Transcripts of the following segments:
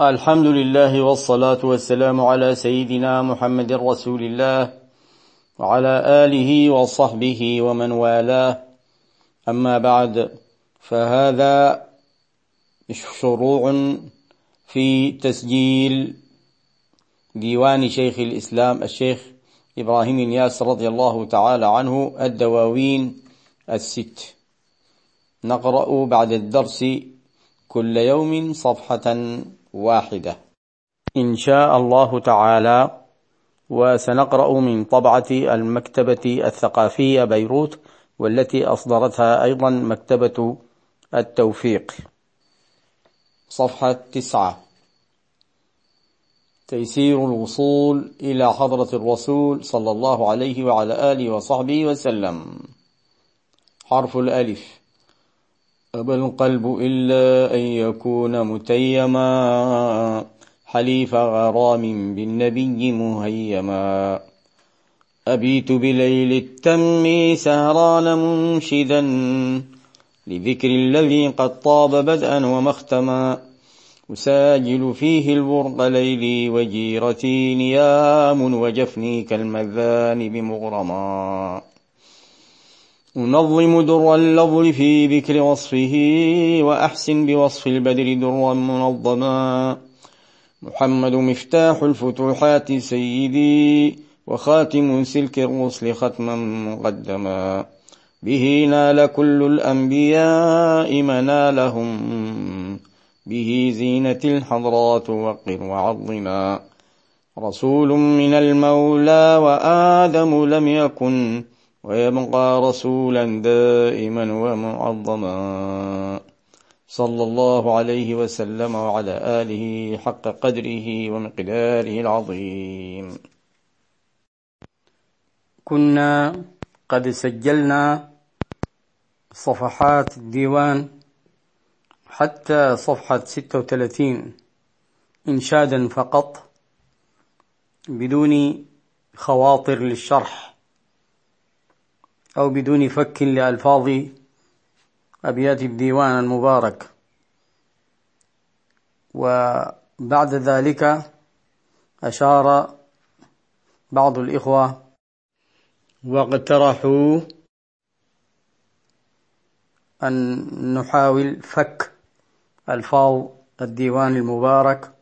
الحمد لله والصلاة والسلام على سيدنا محمد رسول الله وعلى آله وصحبه ومن والاه أما بعد فهذا شروع في تسجيل ديوان شيخ الإسلام الشيخ إبراهيم الياس رضي الله تعالى عنه الدواوين الست نقرأ بعد الدرس كل يوم صفحة واحدة. إن شاء الله تعالى وسنقرأ من طبعة المكتبة الثقافية بيروت والتي أصدرتها أيضا مكتبة التوفيق. صفحة تسعة. تيسير الوصول إلى حضرة الرسول صلى الله عليه وعلى آله وصحبه وسلم. حرف الألف. أبى القلب إلا أن يكون متيما حليف غرام بالنبي مهيما أبيت بليل التم سهران منشدا لذكر الذي قد طاب بدءا ومختما أساجل فيه البرق ليلي وجيرتي نيام وجفني كالمذان بمغرما أنظم در اللظل في ذكر وصفه وأحسن بوصف البدر درا منظما. محمد مفتاح الفتوحات سيدي وخاتم سلك الرسل ختما مقدما. به نال كل الأنبياء منالهم. به زينة الحضرات وقر وعظما. رسول من المولى وآدم لم يكن ويبقى رسولا دائما ومعظما. صلى الله عليه وسلم وعلى آله حق قدره ومقداره العظيم. كنا قد سجلنا صفحات الديوان حتى صفحة 36 إنشادا فقط بدون خواطر للشرح. أو بدون فك لألفاظ أبيات الديوان المبارك. وبعد ذلك أشار بعض الإخوة واقترحوا أن نحاول فك ألفاظ الديوان المبارك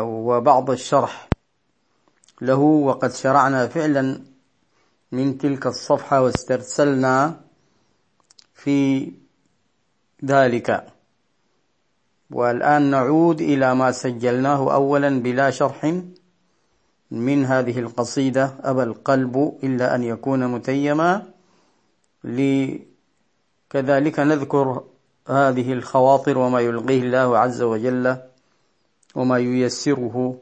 وبعض الشرح له وقد شرعنا فعلا من تلك الصفحة واسترسلنا في ذلك. والآن نعود إلى ما سجلناه أولا بلا شرح من هذه القصيدة. أبى القلب إلا أن يكون متيما. كذلك نذكر هذه الخواطر وما يلقيه الله عز وجل وما ييسره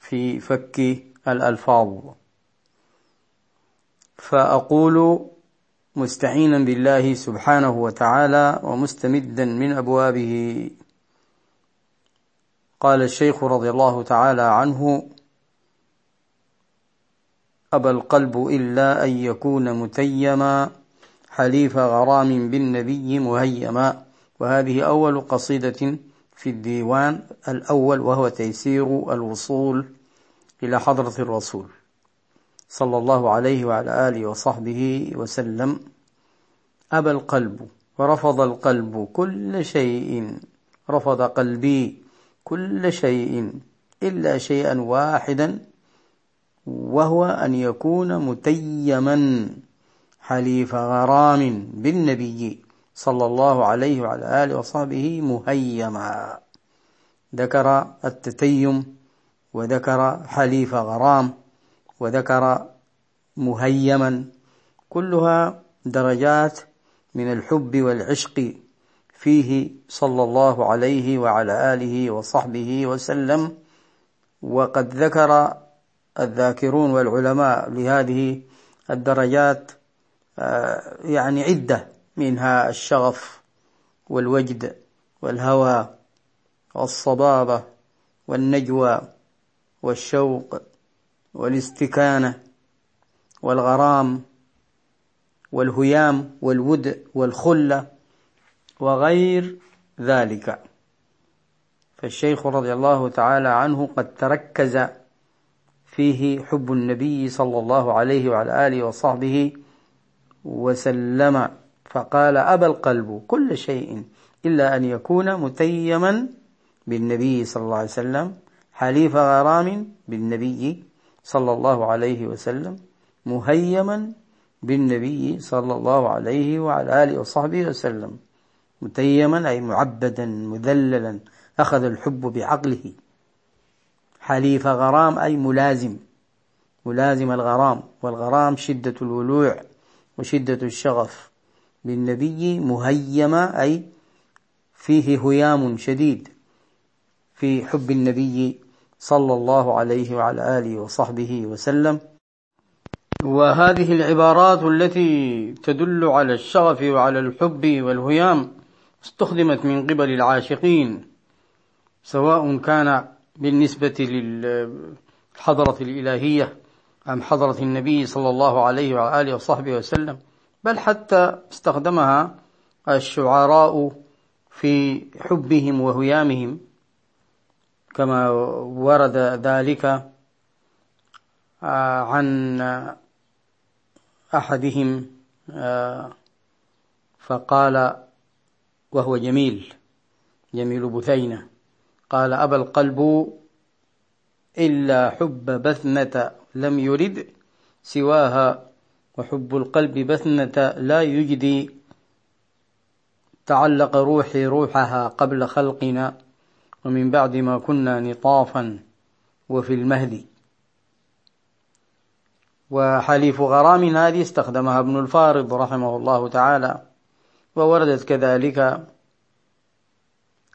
في فك الألفاظ. فأقول مستعينا بالله سبحانه وتعالى ومستمدا من أبوابه. قال الشيخ رضي الله تعالى عنه أبى القلب إلا أن يكون متيما حليف غرام بالنبي مهيما. وهذه أول قصيدة في الديوان الأول وهو تيسير الوصول إلى حضرة الرسول. صلى الله عليه وعلى آله وصحبه وسلم أبى القلب ورفض القلب كل شيء رفض قلبي كل شيء إلا شيئا واحدا وهو أن يكون متيما حليف غرام بالنبي صلى الله عليه وعلى آله وصحبه مهيما. ذكر التتيم وذكر حليف غرام وذكر مهيما. كلها درجات من الحب والعشق فيه صلى الله عليه وعلى آله وصحبه وسلم. وقد ذكر الذاكرون والعلماء لهذه الدرجات يعني عدة منها الشغف والوجد والهوى والصبابة والنجوى والشوق. والاستكانة والغرام والهيام والود والخلة وغير ذلك. فالشيخ رضي الله تعالى عنه قد تركز فيه حب النبي صلى الله عليه وعلى آله وصحبه وسلم فقال أبى القلب كل شيء إلا أن يكون متيما بالنبي صلى الله عليه وسلم حليف غرام بالنبي صلى الله عليه وسلم مهيما بالنبي صلى الله عليه وعلى آله وصحبه وسلم. متيما أي معبدا مذللا. أخذ الحب بعقله. حليف غرام أي ملازم. ملازم الغرام. والغرام شدة الولوع وشدة الشغف. بالنبي مهيما أي فيه هيام شديد. في حب النبي صلى الله عليه وعلى آله وصحبه وسلم. وهذه العبارات التي تدل على الشغف وعلى الحب والهيام استخدمت من قبل العاشقين سواء كان بالنسبة للحضرة الإلهية أم حضرة النبي صلى الله عليه وآله وصحبه وسلم بل حتى استخدمها الشعراء في حبهم وهيامهم. كما ورد ذلك آه، عن أحدهم آه، فقال وهو جميل جميل بثينة قال أبى القلب إلا حب بثنة لم يرد سواها وحب القلب بثنة لا يجدي تعلق روحي روحها قبل خلقنا. ومن بعد ما كنا نطافا وفي المهد. وحليف غرام هذه استخدمها ابن الفارض رحمه الله تعالى ووردت كذلك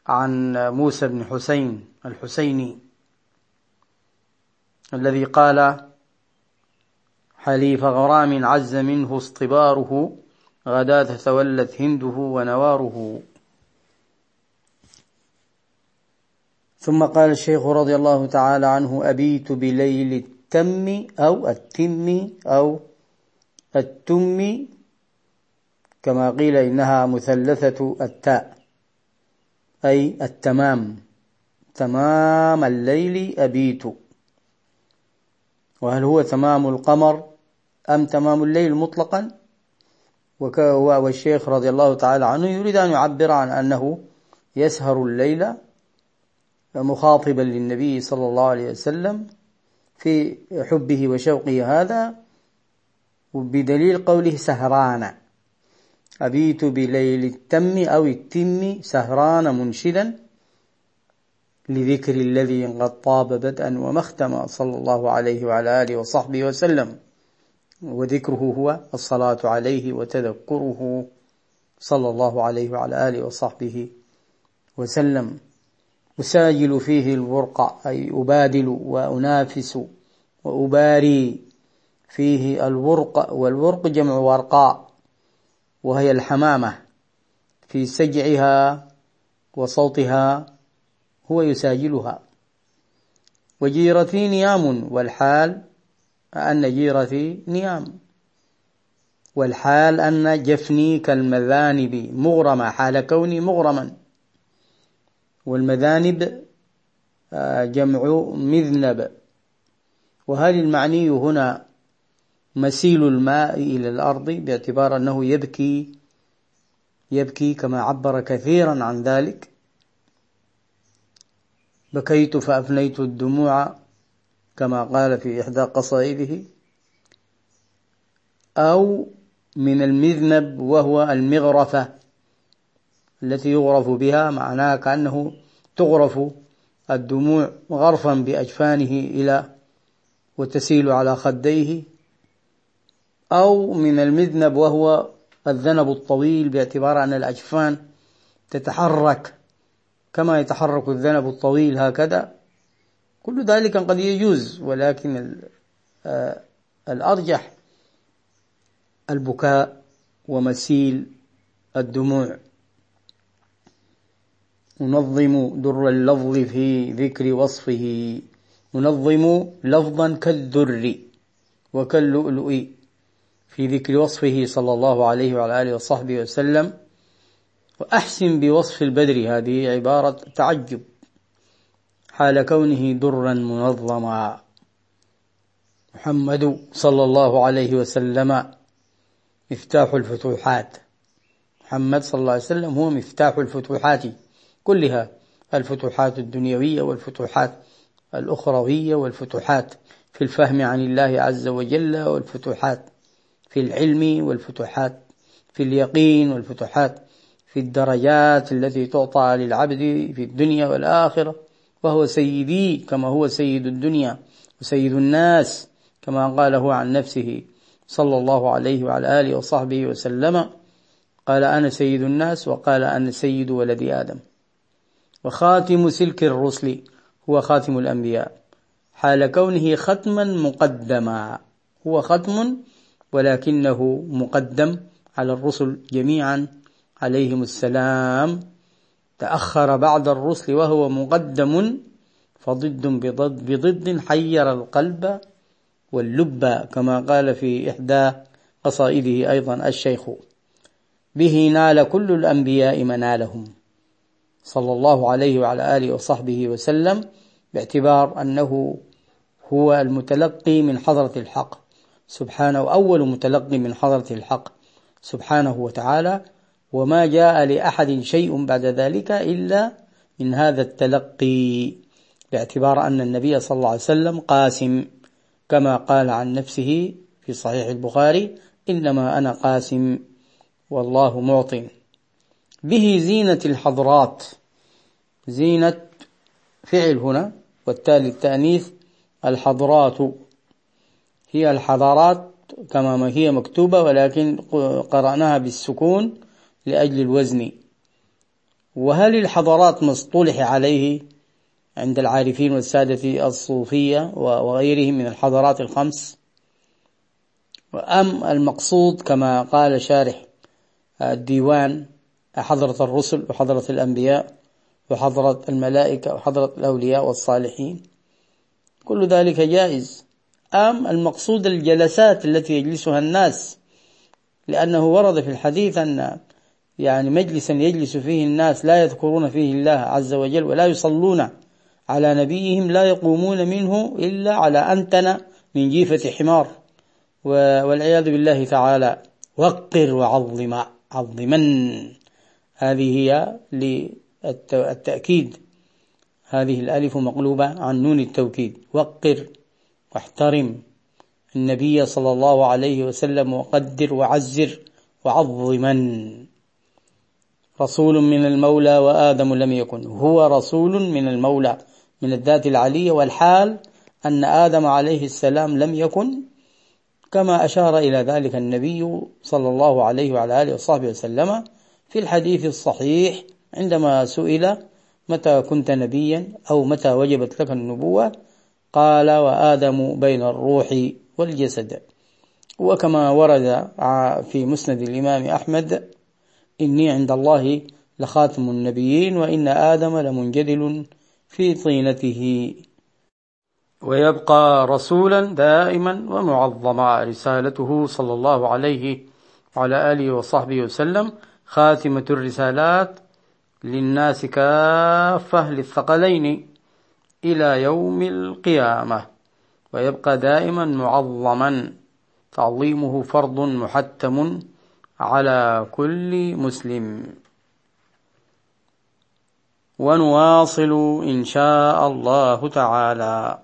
عن موسى بن حسين الحسيني الذي قال حليف غرام عز منه اصطباره غداة تولت هنده ونواره. ثم قال الشيخ رضي الله تعالى عنه أبيت بليل التم أو التم أو التم كما قيل إنها مثلثة التاء أي التمام. تمام الليل أبيت. وهل هو تمام القمر أم تمام الليل مطلقا؟ والشيخ رضي الله تعالى عنه يريد أن يعبر عن أنه يسهر الليل مخاطبا للنبي صلى الله عليه وسلم في حبه وشوقه هذا بدليل قوله سهران. أبيت بليل التم أو التم سهران منشدا لذكر الذي قد طاب بدءا ومختما صلى الله عليه وعلى آله وصحبه وسلم. وذكره هو الصلاة عليه وتذكره صلى الله عليه وعلى آله وصحبه وسلم. أساجل فيه الورق أي أبادل وأنافس وأباري فيه الورق والورق جمع ورقاء وهي الحمامة. في سجعها وصوتها هو يساجلها. وجيرتي نيام والحال أن جيرتي نيام. والحال أن جفني كالمذانب مغرمة حال كوني مغرما. والمذانب آه، جمع مذنب. وهل المعني هنا مسيل الماء إلى الأرض باعتبار أنه يبكي يبكي كما عبر كثيرا عن ذلك. بكيت فأفنيت الدموع كما قال في إحدى قصائده. أو من المذنب وهو المغرفة. التي يغرف بها معناها كأنه تغرف الدموع غرفا بأجفانه إلى وتسيل على خديه أو من المذنب وهو الذنب الطويل باعتبار أن الأجفان تتحرك. كما يتحرك الذنب الطويل هكذا كل ذلك قد يجوز ولكن آه، الأرجح البكاء ومسيل الدموع. ننظم در اللفظ في ذكر وصفه. ننظم لفظا كالدر وكاللؤلؤ في ذكر وصفه صلى الله عليه وعلى آله وصحبه وسلم. وأحسن بوصف البدر هذه عبارة تعجب حال كونه درا منظما. محمد صلى الله عليه وسلم مفتاح الفتوحات. محمد صلى الله عليه وسلم هو مفتاح الفتوحات. كلها الفتوحات الدنيوية والفتوحات الأخروية والفتوحات في الفهم عن الله عز وجل والفتوحات في العلم والفتوحات في اليقين والفتوحات في الدرجات التي تعطى للعبد في الدنيا والآخرة. وهو سيدي كما هو سيد الدنيا وسيد الناس كما قاله عن نفسه صلى الله عليه وعلى آله وصحبه وسلم. قال أنا سيد الناس وقال أنا سيد ولد آدم. وخاتم سلك الرسل هو خاتم الأنبياء. حال كونه ختما مقدما. هو ختم ولكنه مقدم على الرسل جميعا. عليهم السلام. تأخر بعد الرسل وهو مقدم فضد بضد, بضد حير القلب واللب كما قال في إحدى قصائده أيضا الشيخ. به نال كل الأنبياء منالهم. صلى الله عليه وعلى آله وصحبه وسلم باعتبار أنه هو المتلقي من حضرة الحق. سبحانه أول متلقي من حضرة الحق سبحانه وتعالى. وما جاء لأحد شيء بعد ذلك إلا من هذا التلقي باعتبار أن النبي صلى الله عليه وسلم قاسم كما قال عن نفسه في صحيح البخاري إنما أنا قاسم والله معطٍ. به زينة الحضرات. زينة فعل هنا والتالي التأنيث الحضرات. هي الحضارات كما ما هي مكتوبة ولكن قرأناها بالسكون لأجل الوزن. وهل الحضارات ما اصطلح عليه عند العارفين والسادة الصوفية وغيرهم من الحضارات الخمس؟ أم المقصود كما قال شارح الديوان حضرة الرسل وحضرة الأنبياء وحضرة الملائكة وحضرة الأولياء والصالحين. كل ذلك جائز. أم المقصود الجلسات التي يجلسها الناس لأنه ورد في الحديث أن يعني مجلسا يجلس فيه الناس لا يذكرون فيه الله عز وجل ولا يصلون على نبيهم لا يقومون منه إلا على أنتن من جيفة حمار. والعياذ بالله تعالى وقر وعظم عظما. هذه هي للتأكيد. هذه الألف مقلوبة عن نون التوكيد. وقر واحترم النبي صلى الله عليه وسلم وقدر وعزر وعظما رسول من المولى وآدم لم يكن. هو رسول من المولى من الذات العلية والحال أن آدم عليه السلام لم يكن. كما أشار إلى ذلك النبي صلى الله عليه وعلى آله وصحبه وسلم في الحديث الصحيح عندما سئل متى كنت نبيا أو متى وجبت لك النبوة قال وآدم بين الروح والجسد. وكما ورد في مسند الإمام أحمد إني عند الله لخاتم النبيين وإن آدم لمنجدل في طينته. ويبقى رسولا دائما ومعظما رسالته صلى الله عليه وعلى آله وصحبه وسلم خاتمة الرسالات للناس كافة للثقلين إلى يوم القيامة ويبقى دائما معظما تعظيمه فرض محتم على كل مسلم. ونواصل إن شاء الله تعالى.